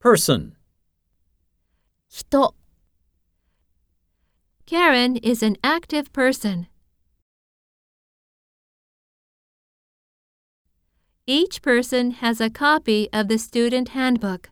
person, 人、Karen is an active person. Each person has a copy of the student handbook.